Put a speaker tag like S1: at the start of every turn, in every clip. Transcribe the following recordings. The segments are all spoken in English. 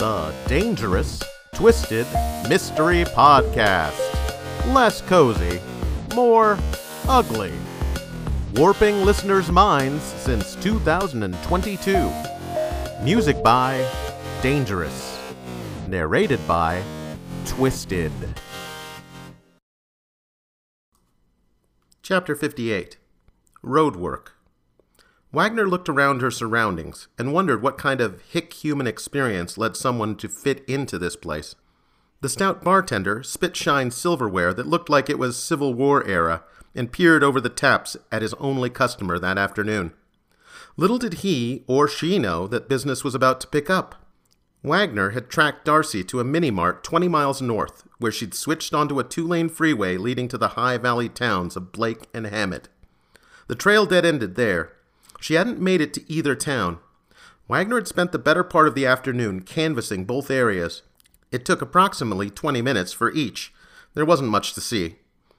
S1: The Dangerous Twisted Mystery Podcast. Less cozy, more ugly. Warping listeners' minds since 2022. Music by Dangerous. Narrated by Twisted. Chapter 58 Road Work. Wagner looked around her surroundings and wondered what kind of hick human experience led someone to fit into this place. The stout bartender spit shined silverware that looked like it was Civil War era and peered over the taps at his only customer that afternoon. Little did he or she know that business was about to pick up. Wagner had tracked Darci to a mini mart 20 miles north, where she'd switched onto a two lane freeway leading to the high valley towns of Blake and Hammett. The trail dead ended there, she hadn't made it to either town. Wagner had spent the better part of the afternoon canvassing both areas. It took approximately 20 minutes for each. There wasn't much to see.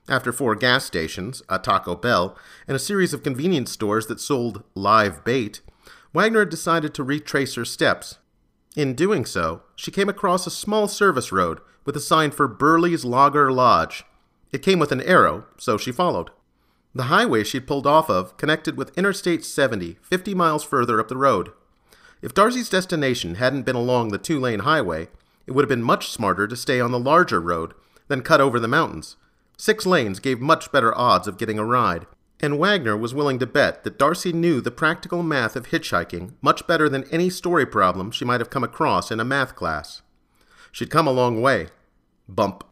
S1: After four gas stations, a Taco Bell, and a series of convenience stores that sold live bait, Wagner had decided to retrace her steps. In doing so, she came across a small service road with a sign for Burley's Lager Lodge. It came with an arrow, so she followed. The highway she'd pulled off of connected with Interstate 70, 50 miles further up the road. If Darci's destination hadn't been along the two lane highway, it would have been much smarter to stay on the larger road than cut over the mountains. Six lanes gave much better odds of getting a ride, and Wagner was willing to bet that Darci knew the practical math of hitchhiking much better than any story problem she might have come across in a math class. She'd come a long way. Bump.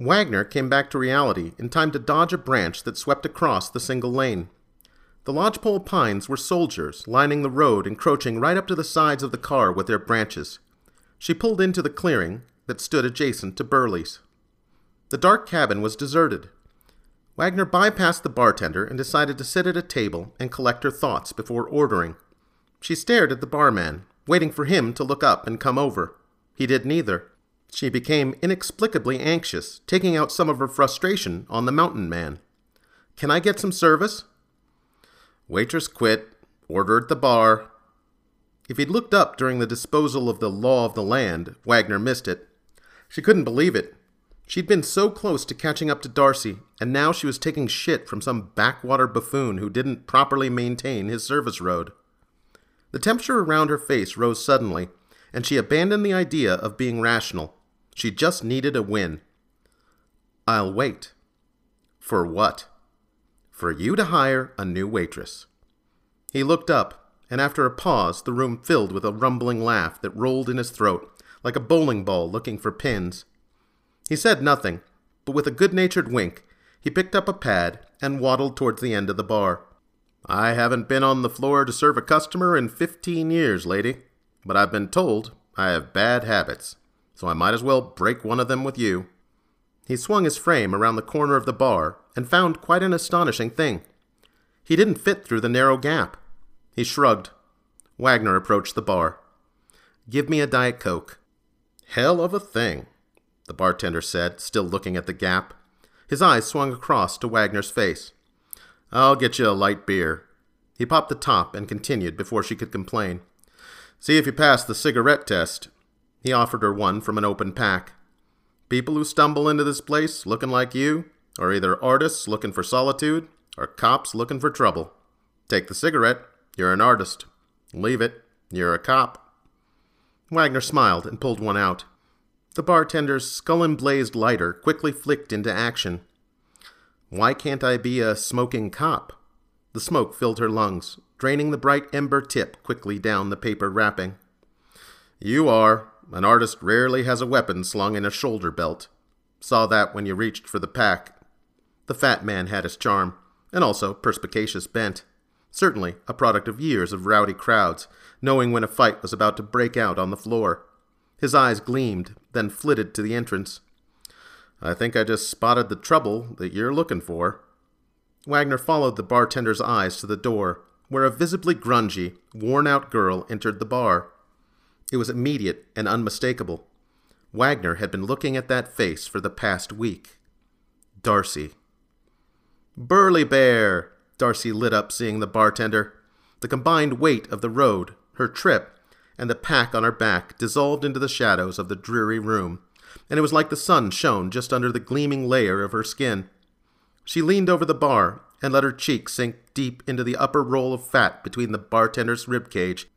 S1: Wagner came back to reality in time to dodge a branch that swept across the single lane. The lodgepole pines were soldiers lining the road, encroaching right up to the sides of the car with their branches. She pulled into the clearing that stood adjacent to Burley's. The dark cabin was deserted. Wagner bypassed the bartender and decided to sit at a table and collect her thoughts before ordering. She stared at the barman, waiting for him to look up and come over. He did neither. She became inexplicably anxious, taking out some of her frustration on the mountain man. Can I get some service? Waitress quit, order at the bar. If he'd looked up during the disposal of the law of the land, Wagner missed it. She couldn't believe it. She'd been so close to catching up to Darci, and now she was taking shit from some backwater buffoon who didn't properly maintain his service road. The temperature around her face rose suddenly, and she abandoned the idea of being rational. She just needed a win. I'll wait. For what? For you to hire a new waitress. He looked up, and after a pause, the room filled with a rumbling laugh that rolled in his throat like a bowling ball looking for pins. He said nothing, but with a good natured wink, he picked up a pad and waddled towards the end of the bar. I haven't been on the floor to serve a customer in fifteen years, lady, but I've been told I have bad habits so I might as well break one of them with you. He swung his frame around the corner of the bar and found quite an astonishing thing. He didn't fit through the narrow gap. He shrugged. Wagner approached the bar. Give me a Diet Coke. Hell of a thing, the bartender said, still looking at the gap. His eyes swung across to Wagner's face. I'll get you a light beer. He popped the top and continued before she could complain. See if you pass the cigarette test. He offered her one from an open pack. People who stumble into this place looking like you are either artists looking for solitude or cops looking for trouble. Take the cigarette, you're an artist. Leave it, you're a cop. Wagner smiled and pulled one out. The bartender's skull emblazed lighter quickly flicked into action. Why can't I be a smoking cop? The smoke filled her lungs, draining the bright ember tip quickly down the paper wrapping. You are, an artist rarely has a weapon slung in a shoulder belt. Saw that when you reached for the pack. The fat man had his charm, and also perspicacious bent. Certainly a product of years of rowdy crowds, knowing when a fight was about to break out on the floor. His eyes gleamed, then flitted to the entrance. I think I just spotted the trouble that you're looking for. Wagner followed the bartender's eyes to the door, where a visibly grungy, worn out girl entered the bar. It was immediate and unmistakable. Wagner had been looking at that face for the past week. Darci. Burly Bear! Darci lit up seeing the bartender. The combined weight of the road, her trip, and the pack on her back dissolved into the shadows of the dreary room, and it was like the sun shone just under the gleaming layer of her skin. She leaned over the bar and let her cheek sink deep into the upper roll of fat between the bartender's rib cage,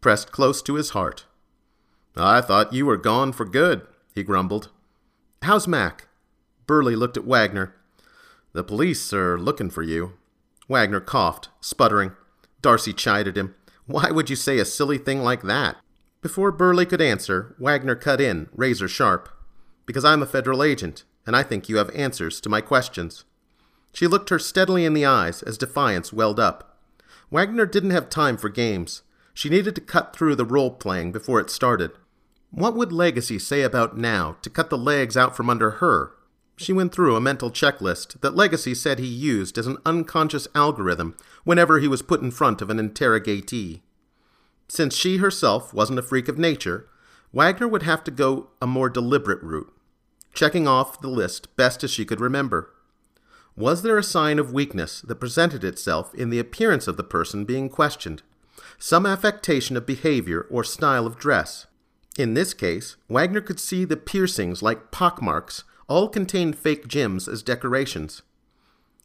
S1: pressed close to his heart. I thought you were gone for good, he grumbled. How's Mac? Burley looked at Wagner. The police are looking for you. Wagner coughed, sputtering. Darci chided him. Why would you say a silly thing like that? Before Burley could answer, Wagner cut in, razor sharp. Because I'm a federal agent, and I think you have answers to my questions. She looked her steadily in the eyes as defiance welled up. Wagner didn't have time for games. She needed to cut through the role playing before it started. What would Legacy say about now to cut the legs out from under her? She went through a mental checklist that Legacy said he used as an unconscious algorithm whenever he was put in front of an interrogatee. Since she herself wasn't a freak of nature, Wagner would have to go a more deliberate route, checking off the list best as she could remember. Was there a sign of weakness that presented itself in the appearance of the person being questioned? Some affectation of behavior or style of dress? In this case, Wagner could see the piercings like pockmarks all contained fake gems as decorations.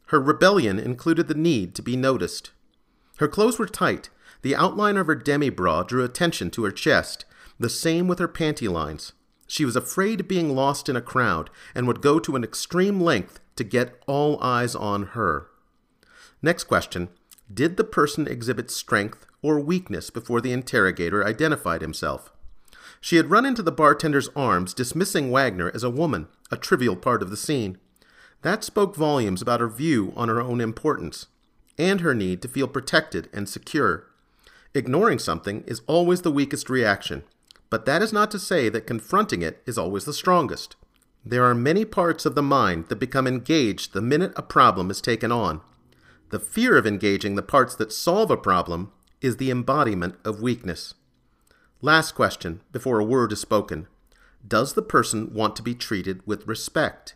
S1: Her rebellion included the need to be noticed. Her clothes were tight. The outline of her demi bra drew attention to her chest, the same with her panty lines. She was afraid of being lost in a crowd and would go to an extreme length to get all eyes on her. Next question Did the person exhibit strength or weakness before the interrogator identified himself? She had run into the bartender's arms, dismissing Wagner as a woman, a trivial part of the scene. That spoke volumes about her view on her own importance, and her need to feel protected and secure. Ignoring something is always the weakest reaction, but that is not to say that confronting it is always the strongest. There are many parts of the mind that become engaged the minute a problem is taken on. The fear of engaging the parts that solve a problem is the embodiment of weakness. Last question before a word is spoken Does the person want to be treated with respect?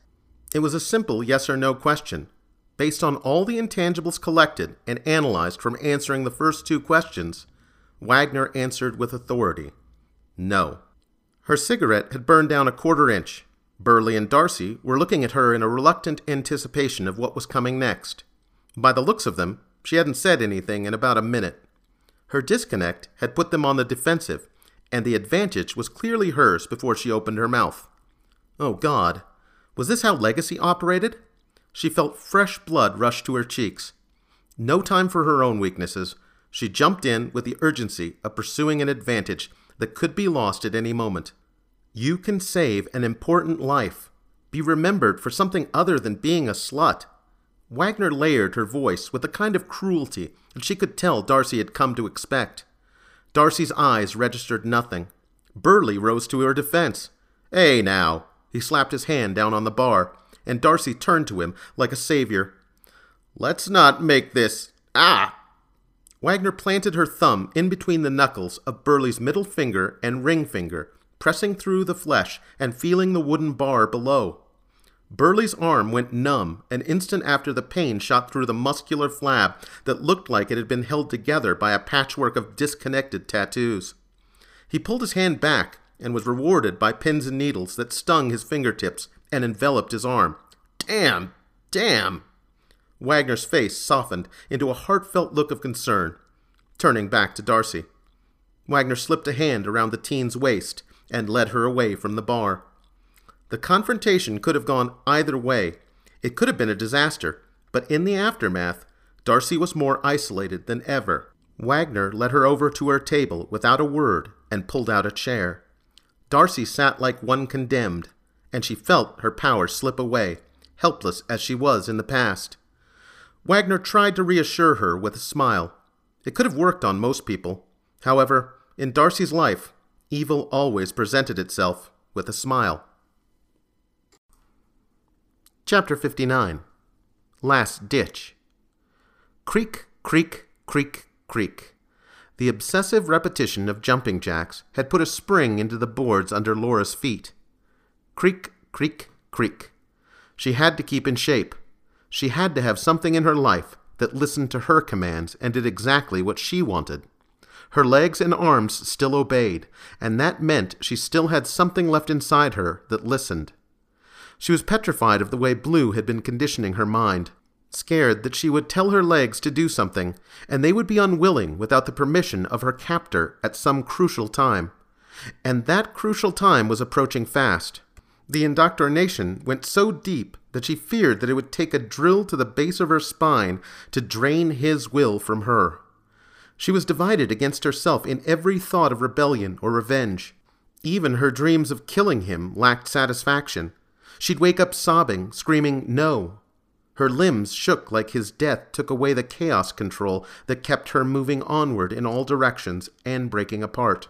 S1: It was a simple yes or no question. Based on all the intangibles collected and analyzed from answering the first two questions, Wagner answered with authority No. Her cigarette had burned down a quarter inch, Burley and Darcy were looking at her in a reluctant anticipation of what was coming next. By the looks of them, she hadn't said anything in about a minute. Her disconnect had put them on the defensive, and the advantage was clearly hers before she opened her mouth. Oh, God. Was this how Legacy operated? She felt fresh blood rush to her cheeks. No time for her own weaknesses. She jumped in with the urgency of pursuing an advantage that could be lost at any moment. You can save an important life. Be remembered for something other than being a slut. Wagner layered her voice with a kind of cruelty that she could tell Darci had come to expect. Darci's eyes registered nothing. Burley rose to her defense. Hey, now! He slapped his hand down on the bar, and Darci turned to him like a savior. Let's not make this. Ah! Wagner planted her thumb in between the knuckles of Burley's middle finger and ring finger pressing through the flesh and feeling the wooden bar below. Burley's arm went numb an instant after the pain shot through the muscular flab that looked like it had been held together by a patchwork of disconnected tattoos. He pulled his hand back and was rewarded by pins and needles that stung his fingertips and enveloped his arm. Damn! Damn! Wagner's face softened into a heartfelt look of concern, turning back to Darci. Wagner slipped a hand around the teen's waist and led her away from the bar. The confrontation could have gone either way. It could have been a disaster, but in the aftermath, Darci was more isolated than ever. Wagner led her over to her table without a word and pulled out a chair. Darci sat like one condemned, and she felt her power slip away, helpless as she was in the past. Wagner tried to reassure her with a smile. It could have worked on most people. However, in Darci's life, evil always presented itself with a smile. Chapter 59 Last Ditch Creak, creak, creak, creak. The obsessive repetition of jumping jacks had put a spring into the boards under Laura's feet. Creak, creak, creak. She had to keep in shape. She had to have something in her life that listened to her commands and did exactly what she wanted. Her legs and arms still obeyed, and that meant she still had something left inside her that listened. She was petrified of the way Blue had been conditioning her mind, scared that she would tell her legs to do something, and they would be unwilling without the permission of her captor at some crucial time. And that crucial time was approaching fast. The indoctrination went so deep that she feared that it would take a drill to the base of her spine to drain his will from her. She was divided against herself in every thought of rebellion or revenge. Even her dreams of killing him lacked satisfaction. She'd wake up sobbing, screaming, No. Her limbs shook like his death took away the chaos control that kept her moving onward in all directions and breaking apart.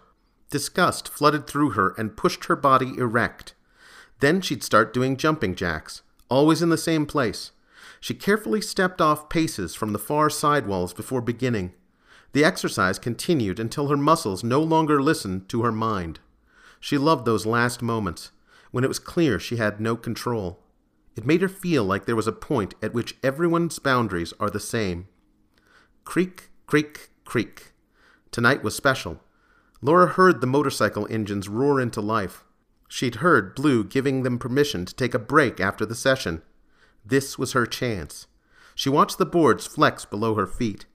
S1: Disgust flooded through her and pushed her body erect. Then she'd start doing jumping jacks, always in the same place. She carefully stepped off paces from the far side walls before beginning. The exercise continued until her muscles no longer listened to her mind. She loved those last moments, when it was clear she had no control. It made her feel like there was a point at which everyone's boundaries are the same. Creak, creak, creak. Tonight was special. Laura heard the motorcycle engines roar into life. She'd heard Blue giving them permission to take a break after the session. This was her chance. She watched the boards flex below her feet.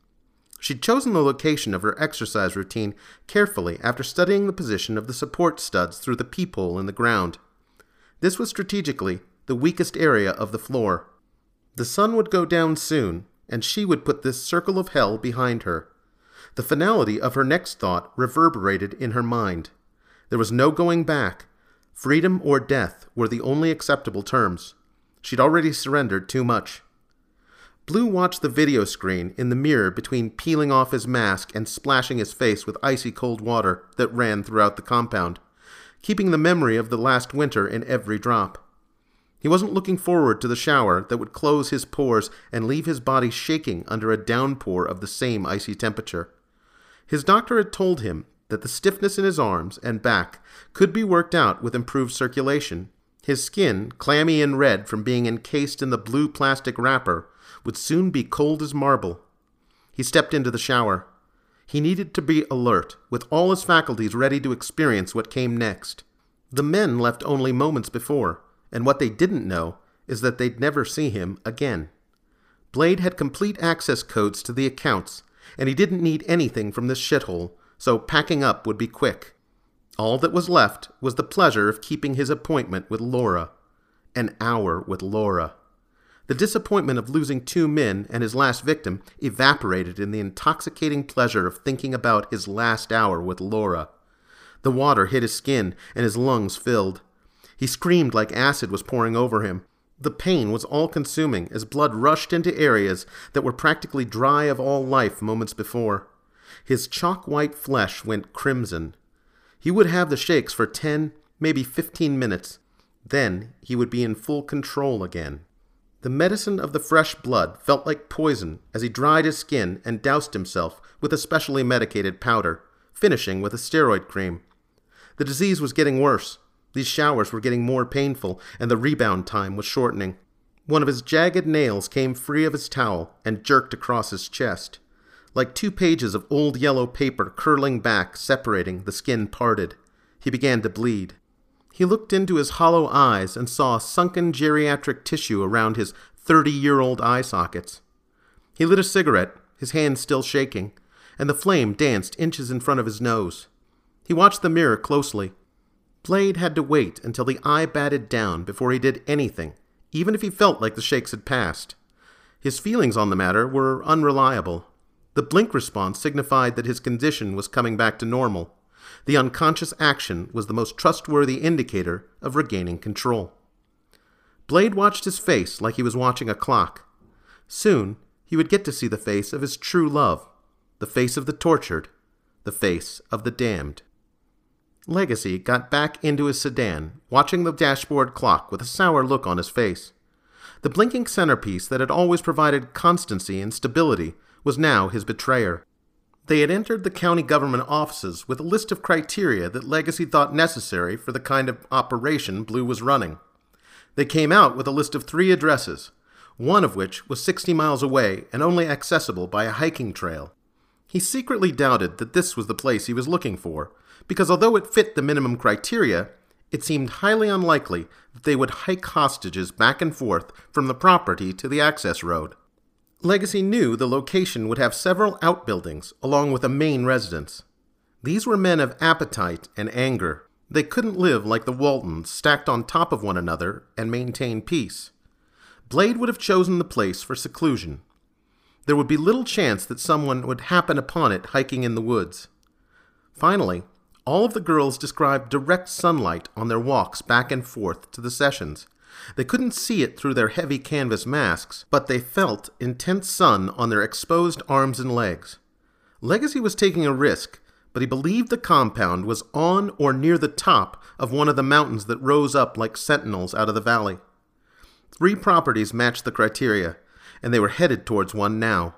S1: She'd chosen the location of her exercise routine carefully after studying the position of the support studs through the peephole in the ground. This was strategically the weakest area of the floor. The sun would go down soon, and she would put this circle of hell behind her. The finality of her next thought reverberated in her mind. There was no going back, Freedom or death were the only acceptable terms. She'd already surrendered too much. Blue watched the video screen in the mirror between peeling off his mask and splashing his face with icy cold water that ran throughout the compound, keeping the memory of the last winter in every drop. He wasn't looking forward to the shower that would close his pores and leave his body shaking under a downpour of the same icy temperature. His doctor had told him that the stiffness in his arms and back could be worked out with improved circulation. His skin, clammy and red from being encased in the blue plastic wrapper, would soon be cold as marble. He stepped into the shower. He needed to be alert, with all his faculties ready to experience what came next. The men left only moments before, and what they didn't know is that they'd never see him again. Blade had complete access codes to the accounts, and he didn't need anything from this shithole so packing up would be quick. All that was left was the pleasure of keeping his appointment with Laura. An hour with Laura. The disappointment of losing two men and his last victim evaporated in the intoxicating pleasure of thinking about his last hour with Laura. The water hit his skin and his lungs filled. He screamed like acid was pouring over him. The pain was all consuming as blood rushed into areas that were practically dry of all life moments before. His chalk white flesh went crimson. He would have the shakes for ten, maybe fifteen minutes. Then he would be in full control again. The medicine of the fresh blood felt like poison as he dried his skin and doused himself with a specially medicated powder, finishing with a steroid cream. The disease was getting worse. These showers were getting more painful, and the rebound time was shortening. One of his jagged nails came free of his towel and jerked across his chest. Like two pages of old yellow paper curling back, separating, the skin parted. He began to bleed. He looked into his hollow eyes and saw sunken geriatric tissue around his 30 year old eye sockets. He lit a cigarette, his hand still shaking, and the flame danced inches in front of his nose. He watched the mirror closely. Blade had to wait until the eye batted down before he did anything, even if he felt like the shakes had passed. His feelings on the matter were unreliable. The blink response signified that his condition was coming back to normal. The unconscious action was the most trustworthy indicator of regaining control. Blade watched his face like he was watching a clock. Soon, he would get to see the face of his true love, the face of the tortured, the face of the damned. Legacy got back into his sedan, watching the dashboard clock with a sour look on his face. The blinking centerpiece that had always provided constancy and stability was now his betrayer. They had entered the county government offices with a list of criteria that Legacy thought necessary for the kind of operation Blue was running. They came out with a list of three addresses, one of which was 60 miles away and only accessible by a hiking trail. He secretly doubted that this was the place he was looking for, because although it fit the minimum criteria, it seemed highly unlikely that they would hike hostages back and forth from the property to the access road. Legacy knew the location would have several outbuildings along with a main residence. These were men of appetite and anger. They couldn't live like the Waltons, stacked on top of one another, and maintain peace. Blade would have chosen the place for seclusion. There would be little chance that someone would happen upon it hiking in the woods. Finally, all of the girls described direct sunlight on their walks back and forth to the sessions. They couldn't see it through their heavy canvas masks, but they felt intense sun on their exposed arms and legs. Legacy was taking a risk, but he believed the compound was on or near the top of one of the mountains that rose up like sentinels out of the valley. Three properties matched the criteria, and they were headed towards one now.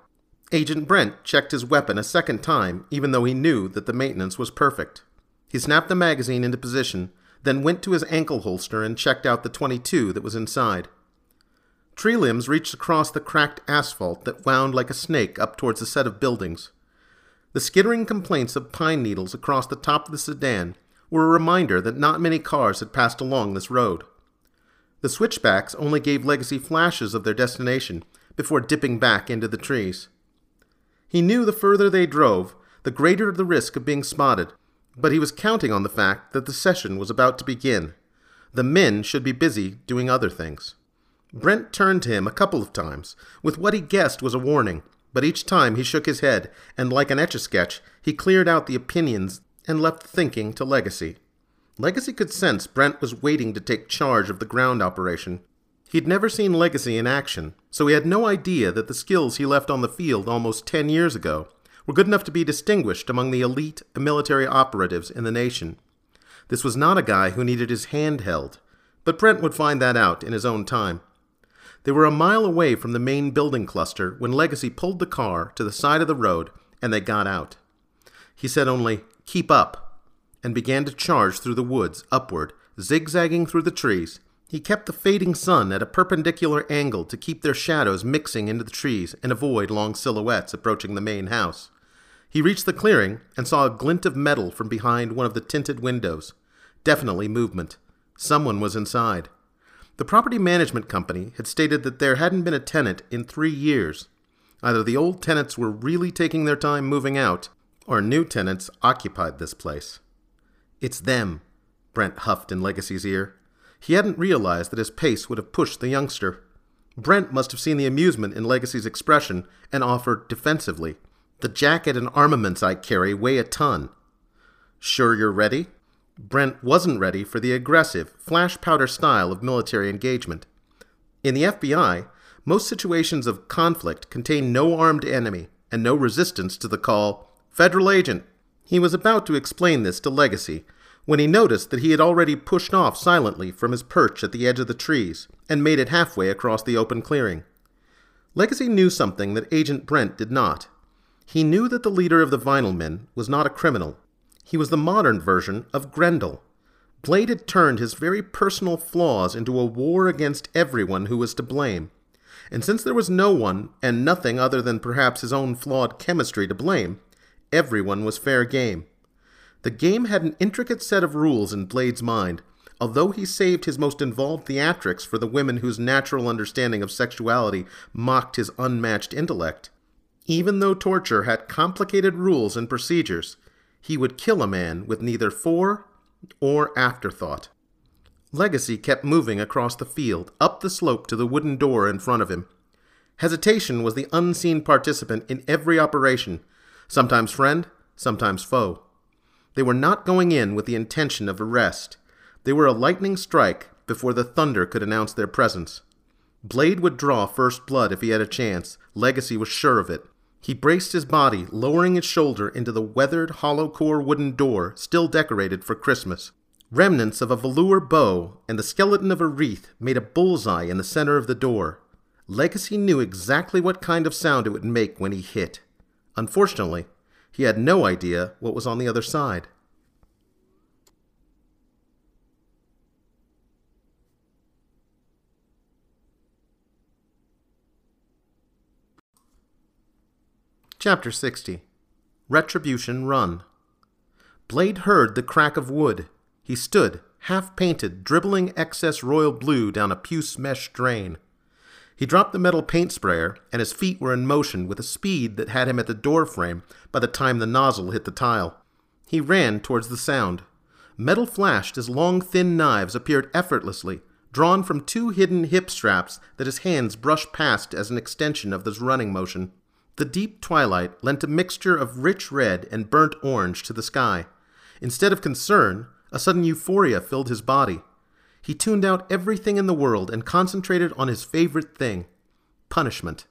S1: Agent Brent checked his weapon a second time, even though he knew that the maintenance was perfect. He snapped the magazine into position, then went to his ankle holster and checked out the 22 that was inside. Tree limbs reached across the cracked asphalt that wound like a snake up towards a set of buildings. The skittering complaints of pine needles across the top of the sedan were a reminder that not many cars had passed along this road. The switchbacks only gave Legacy flashes of their destination before dipping back into the trees. He knew the further they drove, the greater the risk of being spotted, but he was counting on the fact that the session was about to begin. The men should be busy doing other things. Brent turned to him a couple of times, with what he guessed was a warning, but each time he shook his head, and like an etch a sketch, he cleared out the opinions and left thinking to Legacy. Legacy could sense Brent was waiting to take charge of the ground operation. He'd never seen Legacy in action, so he had no idea that the skills he left on the field almost ten years ago were good enough to be distinguished among the elite military operatives in the nation. This was not a guy who needed his hand held, but Brent would find that out in his own time. They were a mile away from the main building cluster when Legacy pulled the car to the side of the road and they got out. He said only, Keep up, and began to charge through the woods, upward, zigzagging through the trees. He kept the fading sun at a perpendicular angle to keep their shadows mixing into the trees and avoid long silhouettes approaching the main house. He reached the clearing and saw a glint of metal from behind one of the tinted windows. Definitely movement. Someone was inside. The property management company had stated that there hadn't been a tenant in three years. Either the old tenants were really taking their time moving out, or new tenants occupied this place. It's them, Brent huffed in Legacy's ear. He hadn't realized that his pace would have pushed the youngster. Brent must have seen the amusement in Legacy's expression and offered defensively. The jacket and armaments I carry weigh a ton. Sure you're ready? Brent wasn't ready for the aggressive, flash powder style of military engagement. In the FBI, most situations of conflict contain no armed enemy and no resistance to the call, Federal Agent. He was about to explain this to Legacy when he noticed that he had already pushed off silently from his perch at the edge of the trees and made it halfway across the open clearing. Legacy knew something that Agent Brent did not. He knew that the leader of the Vinyl Men was not a criminal. He was the modern version of Grendel. Blade had turned his very personal flaws into a war against everyone who was to blame. And since there was no one, and nothing other than perhaps his own flawed chemistry to blame, everyone was fair game. The game had an intricate set of rules in Blade's mind, although he saved his most involved theatrics for the women whose natural understanding of sexuality mocked his unmatched intellect. Even though torture had complicated rules and procedures, he would kill a man with neither fore or afterthought. Legacy kept moving across the field, up the slope to the wooden door in front of him. Hesitation was the unseen participant in every operation, sometimes friend, sometimes foe. They were not going in with the intention of arrest. They were a lightning strike before the thunder could announce their presence. Blade would draw first blood if he had a chance. Legacy was sure of it. He braced his body, lowering his shoulder into the weathered, hollow core wooden door still decorated for Christmas. Remnants of a velour bow and the skeleton of a wreath made a bullseye in the center of the door. Legacy knew exactly what kind of sound it would make when he hit. Unfortunately, he had no idea what was on the other side. Chapter 60 Retribution Run. Blade heard the crack of wood. He stood, half painted, dribbling excess royal blue down a puce mesh drain. He dropped the metal paint sprayer, and his feet were in motion with a speed that had him at the door frame by the time the nozzle hit the tile. He ran towards the sound. Metal flashed as long, thin knives appeared effortlessly, drawn from two hidden hip straps that his hands brushed past as an extension of this running motion. The deep twilight lent a mixture of rich red and burnt orange to the sky. Instead of concern, a sudden euphoria filled his body. He tuned out everything in the world and concentrated on his favorite thing punishment.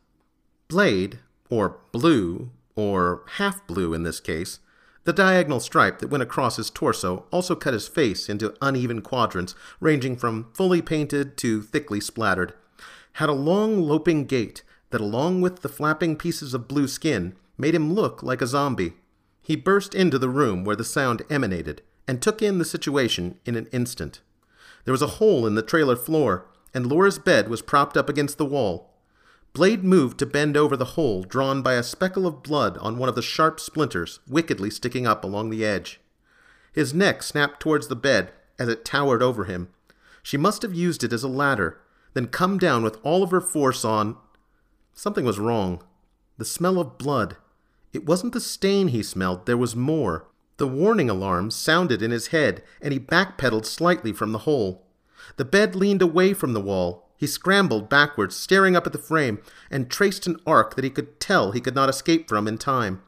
S1: Blade, or blue, or half blue in this case, the diagonal stripe that went across his torso also cut his face into uneven quadrants, ranging from fully painted to thickly splattered, had a long loping gait that, along with the flapping pieces of blue skin, made him look like a zombie. He burst into the room where the sound emanated and took in the situation in an instant. There was a hole in the trailer floor, and Laura's bed was propped up against the wall. Blade moved to bend over the hole drawn by a speckle of blood on one of the sharp splinters wickedly sticking up along the edge. His neck snapped towards the bed as it towered over him. She must have used it as a ladder, then come down with all of her force on. Something was wrong. The smell of blood. It wasn't the stain he smelled, there was more. The warning alarm sounded in his head, and he backpedaled slightly from the hole. The bed leaned away from the wall. He scrambled backwards, staring up at the frame, and traced an arc that he could tell he could not escape from in time.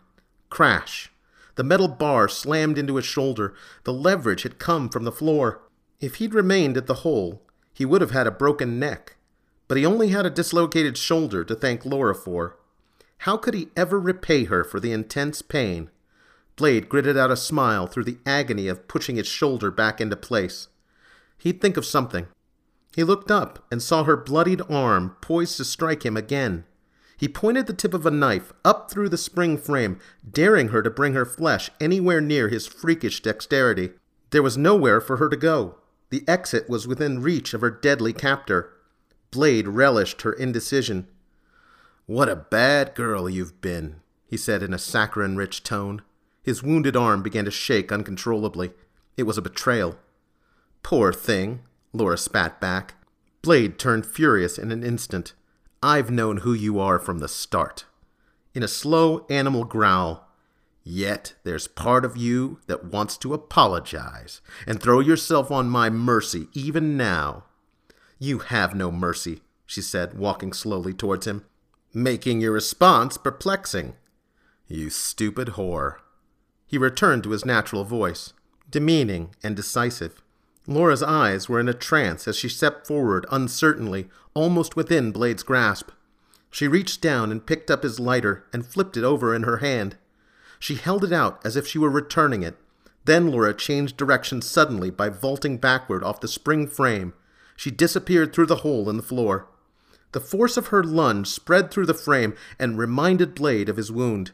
S1: Crash. The metal bar slammed into his shoulder. The leverage had come from the floor. If he'd remained at the hole, he would have had a broken neck. But he only had a dislocated shoulder to thank Laura for. How could he ever repay her for the intense pain? Blade gritted out a smile through the agony of pushing his shoulder back into place. He'd think of something. He looked up and saw her bloodied arm poised to strike him again. He pointed the tip of a knife up through the spring frame, daring her to bring her flesh anywhere near his freakish dexterity. There was nowhere for her to go. The exit was within reach of her deadly captor. Blade relished her indecision. What a bad girl you've been, he said in a saccharine rich tone. His wounded arm began to shake uncontrollably. It was a betrayal. Poor thing, Laura spat back. Blade turned furious in an instant. I've known who you are from the start. In a slow animal growl, Yet there's part of you that wants to apologize and throw yourself on my mercy even now. You have no mercy, she said, walking slowly towards him, making your response perplexing. You stupid whore. He returned to his natural voice, demeaning and decisive. Laura's eyes were in a trance as she stepped forward uncertainly, almost within Blade's grasp. She reached down and picked up his lighter and flipped it over in her hand. She held it out as if she were returning it. Then Laura changed direction suddenly by vaulting backward off the spring frame. She disappeared through the hole in the floor. The force of her lunge spread through the frame and reminded Blade of his wound.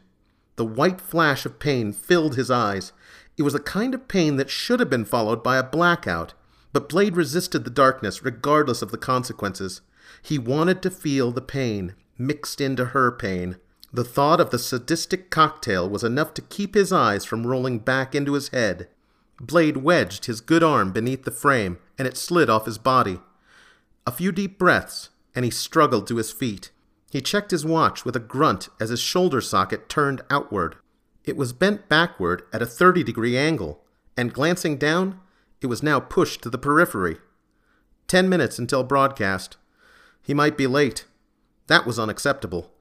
S1: The white flash of pain filled his eyes. It was the kind of pain that should have been followed by a blackout, but Blade resisted the darkness regardless of the consequences. He wanted to feel the pain, mixed into her pain. The thought of the sadistic cocktail was enough to keep his eyes from rolling back into his head. Blade wedged his good arm beneath the frame, and it slid off his body. A few deep breaths, and he struggled to his feet. He checked his watch with a grunt as his shoulder socket turned outward. It was bent backward at a 30 degree angle, and glancing down, it was now pushed to the periphery. Ten minutes until broadcast. He might be late. That was unacceptable.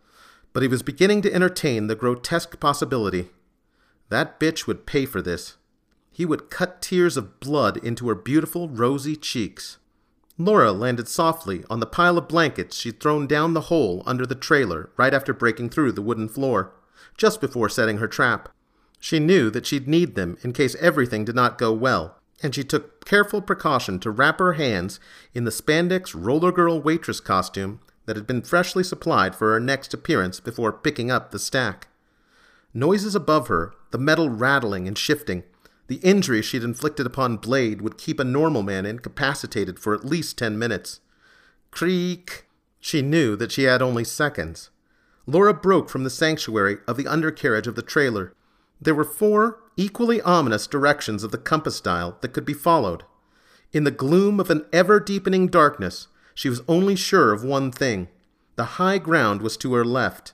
S1: But he was beginning to entertain the grotesque possibility. That bitch would pay for this. He would cut tears of blood into her beautiful, rosy cheeks. Laura landed softly on the pile of blankets she'd thrown down the hole under the trailer right after breaking through the wooden floor, just before setting her trap. She knew that she'd need them in case everything did not go well, and she took careful precaution to wrap her hands in the spandex roller girl waitress costume that had been freshly supplied for her next appearance before picking up the stack. Noises above her, the metal rattling and shifting, the injury she'd inflicted upon Blade would keep a normal man incapacitated for at least ten minutes. Creak! She knew that she had only seconds. Laura broke from the sanctuary of the undercarriage of the trailer. There were four equally ominous directions of the compass dial that could be followed. In the gloom of an ever deepening darkness, she was only sure of one thing the high ground was to her left.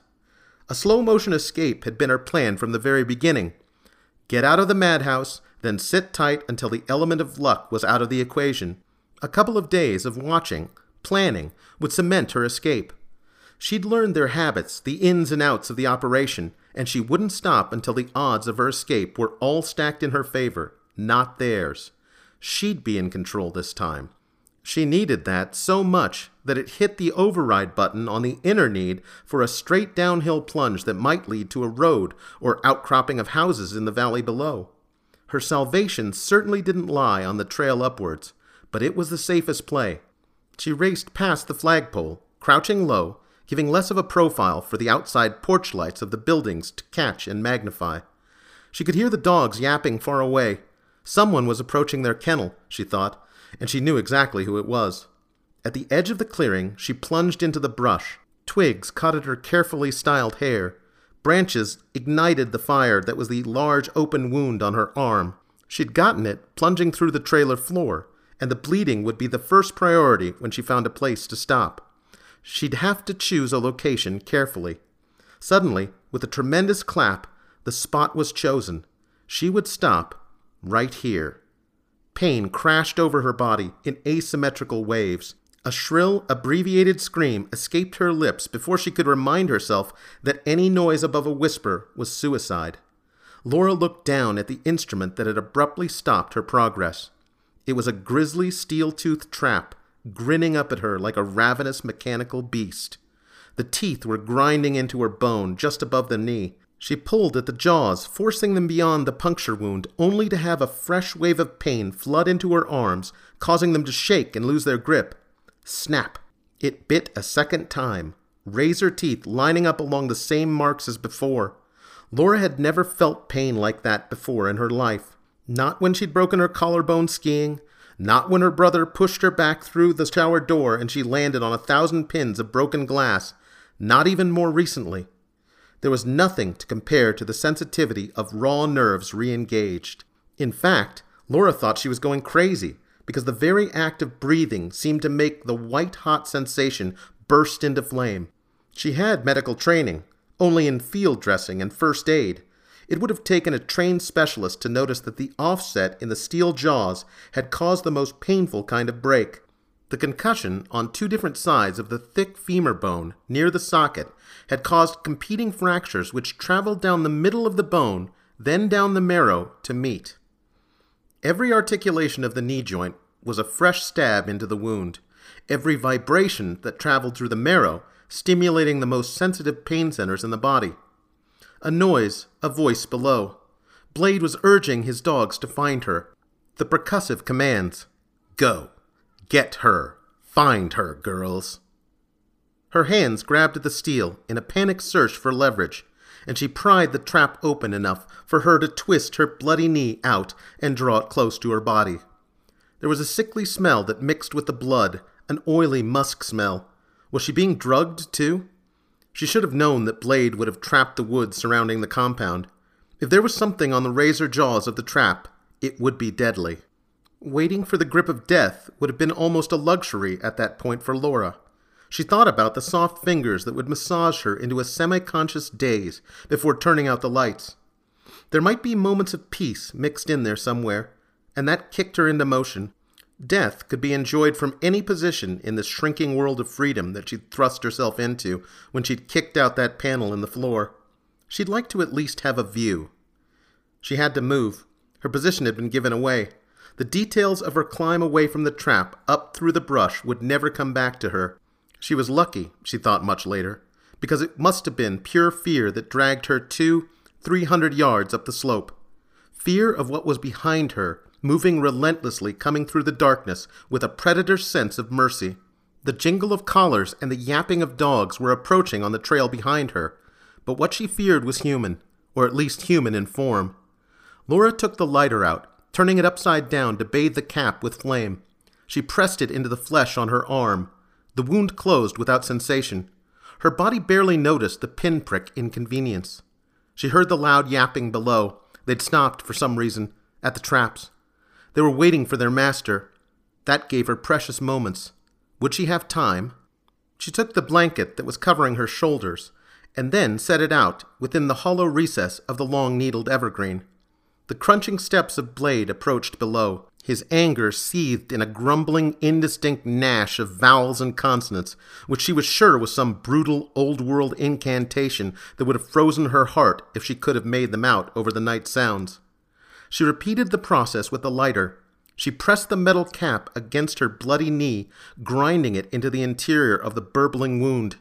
S1: A slow motion escape had been her plan from the very beginning. Get out of the madhouse, then sit tight until the element of luck was out of the equation. A couple of days of watching, planning, would cement her escape. She'd learned their habits, the ins and outs of the operation, and she wouldn't stop until the odds of her escape were all stacked in her favor, not theirs. She'd be in control this time. She needed that so much that it hit the override button on the inner need for a straight downhill plunge that might lead to a road or outcropping of houses in the valley below. Her salvation certainly didn't lie on the trail upwards, but it was the safest play. She raced past the flagpole, crouching low, giving less of a profile for the outside porch lights of the buildings to catch and magnify. She could hear the dogs yapping far away, Someone was approaching their kennel, she thought, and she knew exactly who it was. At the edge of the clearing, she plunged into the brush. Twigs caught at her carefully styled hair. Branches ignited the fire that was the large open wound on her arm. She'd gotten it plunging through the trailer floor, and the bleeding would be the first priority when she found a place to stop. She'd have to choose a location carefully. Suddenly, with a tremendous clap, the spot was chosen. She would stop right here. Pain crashed over her body in asymmetrical waves. A shrill, abbreviated scream escaped her lips before she could remind herself that any noise above a whisper was suicide. Laura looked down at the instrument that had abruptly stopped her progress. It was a grisly steel toothed trap, grinning up at her like a ravenous mechanical beast. The teeth were grinding into her bone just above the knee, she pulled at the jaws, forcing them beyond the puncture wound, only to have a fresh wave of pain flood into her arms, causing them to shake and lose their grip. Snap! It bit a second time, razor teeth lining up along the same marks as before. Laura had never felt pain like that before in her life. Not when she'd broken her collarbone skiing, not when her brother pushed her back through the shower door and she landed on a thousand pins of broken glass, not even more recently. There was nothing to compare to the sensitivity of raw nerves re engaged. In fact, Laura thought she was going crazy because the very act of breathing seemed to make the white hot sensation burst into flame. She had medical training, only in field dressing and first aid. It would have taken a trained specialist to notice that the offset in the steel jaws had caused the most painful kind of break. The concussion on two different sides of the thick femur bone near the socket had caused competing fractures which traveled down the middle of the bone, then down the marrow to meet. Every articulation of the knee joint was a fresh stab into the wound. Every vibration that traveled through the marrow, stimulating the most sensitive pain centers in the body. A noise, a voice below. Blade was urging his dogs to find her. The percussive commands Go. Get her. Find her, girls. Her hands grabbed at the steel in a panicked search for leverage, and she pried the trap open enough for her to twist her bloody knee out and draw it close to her body. There was a sickly smell that mixed with the blood, an oily musk smell. Was she being drugged, too? She should have known that Blade would have trapped the wood surrounding the compound. If there was something on the razor jaws of the trap, it would be deadly. Waiting for the grip of death would have been almost a luxury at that point for Laura. She thought about the soft fingers that would massage her into a semi conscious daze before turning out the lights. There might be moments of peace mixed in there somewhere, and that kicked her into motion. Death could be enjoyed from any position in this shrinking world of freedom that she'd thrust herself into when she'd kicked out that panel in the floor. She'd like to at least have a view. She had to move. Her position had been given away. The details of her climb away from the trap, up through the brush, would never come back to her. She was lucky, she thought much later, because it must have been pure fear that dragged her two, three hundred yards up the slope. Fear of what was behind her, moving relentlessly, coming through the darkness with a predator's sense of mercy. The jingle of collars and the yapping of dogs were approaching on the trail behind her, but what she feared was human, or at least human in form. Laura took the lighter out, turning it upside down to bathe the cap with flame. She pressed it into the flesh on her arm. The wound closed without sensation. Her body barely noticed the pinprick inconvenience. She heard the loud yapping below. They'd stopped, for some reason, at the traps. They were waiting for their master. That gave her precious moments. Would she have time? She took the blanket that was covering her shoulders and then set it out within the hollow recess of the long needled evergreen. The crunching steps of Blade approached below. His anger seethed in a grumbling, indistinct gnash of vowels and consonants, which she was sure was some brutal, old world incantation that would have frozen her heart if she could have made them out over the night sounds. She repeated the process with the lighter. She pressed the metal cap against her bloody knee, grinding it into the interior of the burbling wound.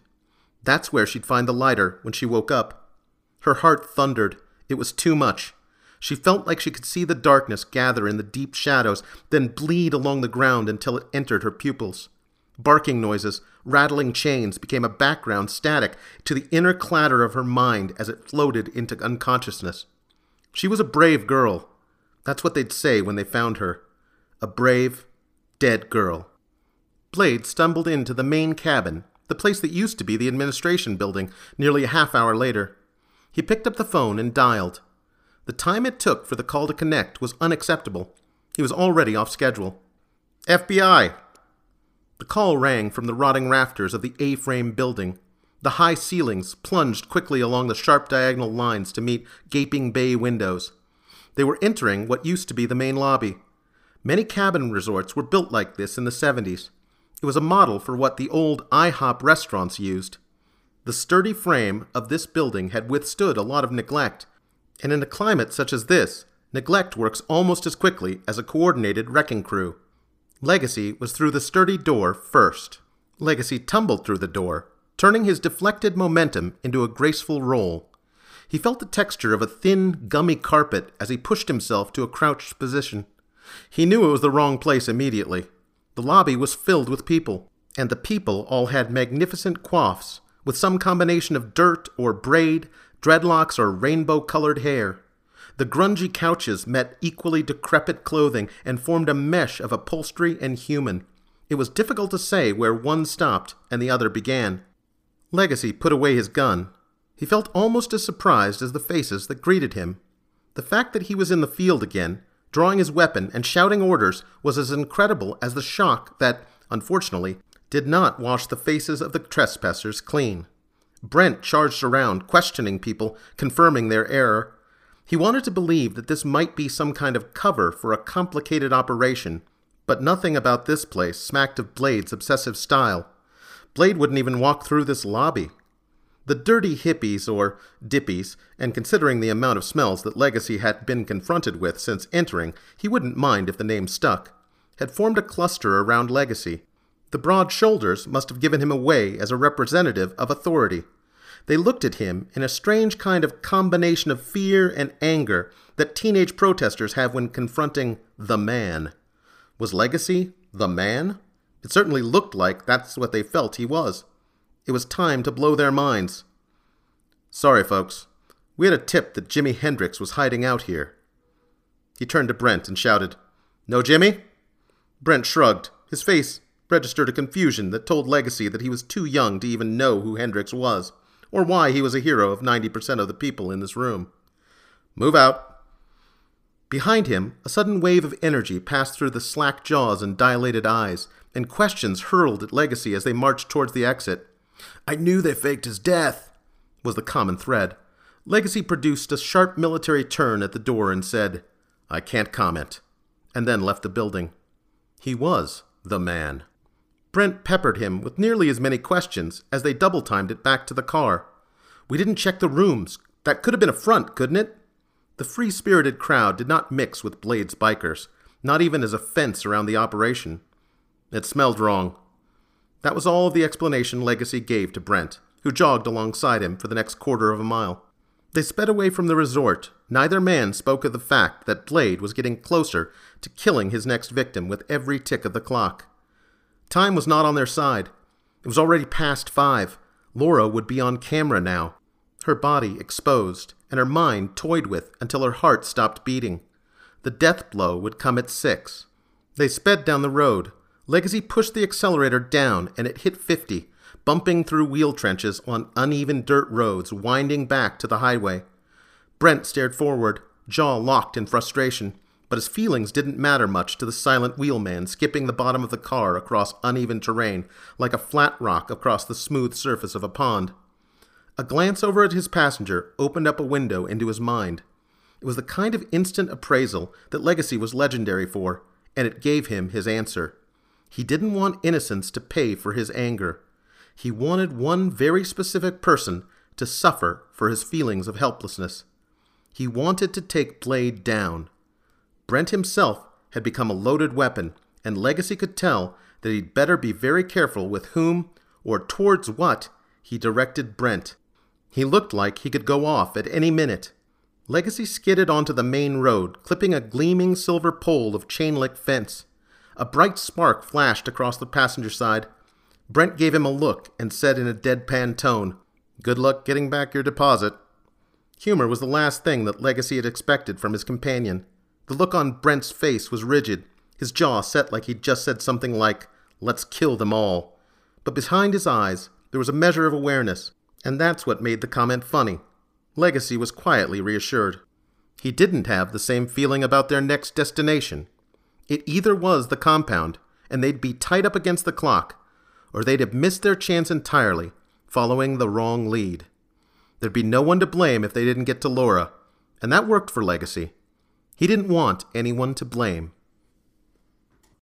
S1: That's where she'd find the lighter when she woke up. Her heart thundered. It was too much. She felt like she could see the darkness gather in the deep shadows, then bleed along the ground until it entered her pupils. Barking noises, rattling chains became a background static to the inner clatter of her mind as it floated into unconsciousness. She was a brave girl. That's what they'd say when they found her. A brave, dead girl. Blade stumbled into the main cabin the place that used to be the administration building, nearly a half hour later. He picked up the phone and dialed. The time it took for the call to connect was unacceptable. He was already off schedule. FBI! The call rang from the rotting rafters of the A frame building. The high ceilings plunged quickly along the sharp diagonal lines to meet gaping bay windows. They were entering what used to be the main lobby. Many cabin resorts were built like this in the 70s. It was a model for what the old IHOP restaurants used. The sturdy frame of this building had withstood a lot of neglect, and in a climate such as this, neglect works almost as quickly as a coordinated wrecking crew. Legacy was through the sturdy door first. Legacy tumbled through the door, turning his deflected momentum into a graceful roll. He felt the texture of a thin, gummy carpet as he pushed himself to a crouched position. He knew it was the wrong place immediately. The lobby was filled with people, and the people all had magnificent coifs, with some combination of dirt or braid, dreadlocks, or rainbow colored hair. The grungy couches met equally decrepit clothing and formed a mesh of upholstery and human. It was difficult to say where one stopped and the other began. Legacy put away his gun. He felt almost as surprised as the faces that greeted him. The fact that he was in the field again drawing his weapon and shouting orders was as incredible as the shock that, unfortunately, did not wash the faces of the trespassers clean. Brent charged around, questioning people, confirming their error. He wanted to believe that this might be some kind of cover for a complicated operation, but nothing about this place smacked of Blade's obsessive style. Blade wouldn't even walk through this lobby. The dirty hippies, or dippies, and considering the amount of smells that Legacy had been confronted with since entering, he wouldn't mind if the name stuck, had formed a cluster around Legacy. The broad shoulders must have given him away as a representative of authority. They looked at him in a strange kind of combination of fear and anger that teenage protesters have when confronting the man. Was Legacy the man? It certainly looked like that's what they felt he was. It was time to blow their minds. Sorry, folks. We had a tip that Jimi Hendrix was hiding out here. He turned to Brent and shouted, No, Jimmy? Brent shrugged. His face registered a confusion that told Legacy that he was too young to even know who Hendrix was, or why he was a hero of 90% of the people in this room. Move out. Behind him, a sudden wave of energy passed through the slack jaws and dilated eyes, and questions hurled at Legacy as they marched towards the exit. I knew they faked his death, was the common thread. Legacy produced a sharp military turn at the door and said, I can't comment, and then left the building. He was the man. Brent peppered him with nearly as many questions as they double timed it back to the car. We didn't check the rooms. That could have been a front, couldn't it? The free spirited crowd did not mix with Blade's bikers, not even as a fence around the operation. It smelled wrong. That was all the explanation Legacy gave to Brent, who jogged alongside him for the next quarter of a mile. They sped away from the resort. Neither man spoke of the fact that Blade was getting closer to killing his next victim with every tick of the clock. Time was not on their side. It was already past five. Laura would be on camera now, her body exposed, and her mind toyed with until her heart stopped beating. The death blow would come at six. They sped down the road, Legacy pushed the accelerator down and it hit 50, bumping through wheel trenches on uneven dirt roads winding back to the highway. Brent stared forward, jaw locked in frustration, but his feelings didn't matter much to the silent wheelman skipping the bottom of the car across uneven terrain like a flat rock across the smooth surface of a pond. A glance over at his passenger opened up a window into his mind. It was the kind of instant appraisal that Legacy was legendary for, and it gave him his answer. He didn't want innocence to pay for his anger. He wanted one very specific person to suffer for his feelings of helplessness. He wanted to take Blade down. Brent himself had become a loaded weapon, and Legacy could tell that he'd better be very careful with whom or towards what he directed Brent. He looked like he could go off at any minute. Legacy skidded onto the main road, clipping a gleaming silver pole of chain link fence. A bright spark flashed across the passenger side. Brent gave him a look and said in a deadpan tone, Good luck getting back your deposit. Humor was the last thing that Legacy had expected from his companion. The look on Brent's face was rigid, his jaw set like he'd just said something like, Let's kill them all. But behind his eyes, there was a measure of awareness, and that's what made the comment funny. Legacy was quietly reassured. He didn't have the same feeling about their next destination. It either was the compound, and they'd be tied up against the clock, or they'd have missed their chance entirely, following the wrong lead. There'd be no one to blame if they didn't get to Laura, and that worked for Legacy. He didn't want anyone to blame.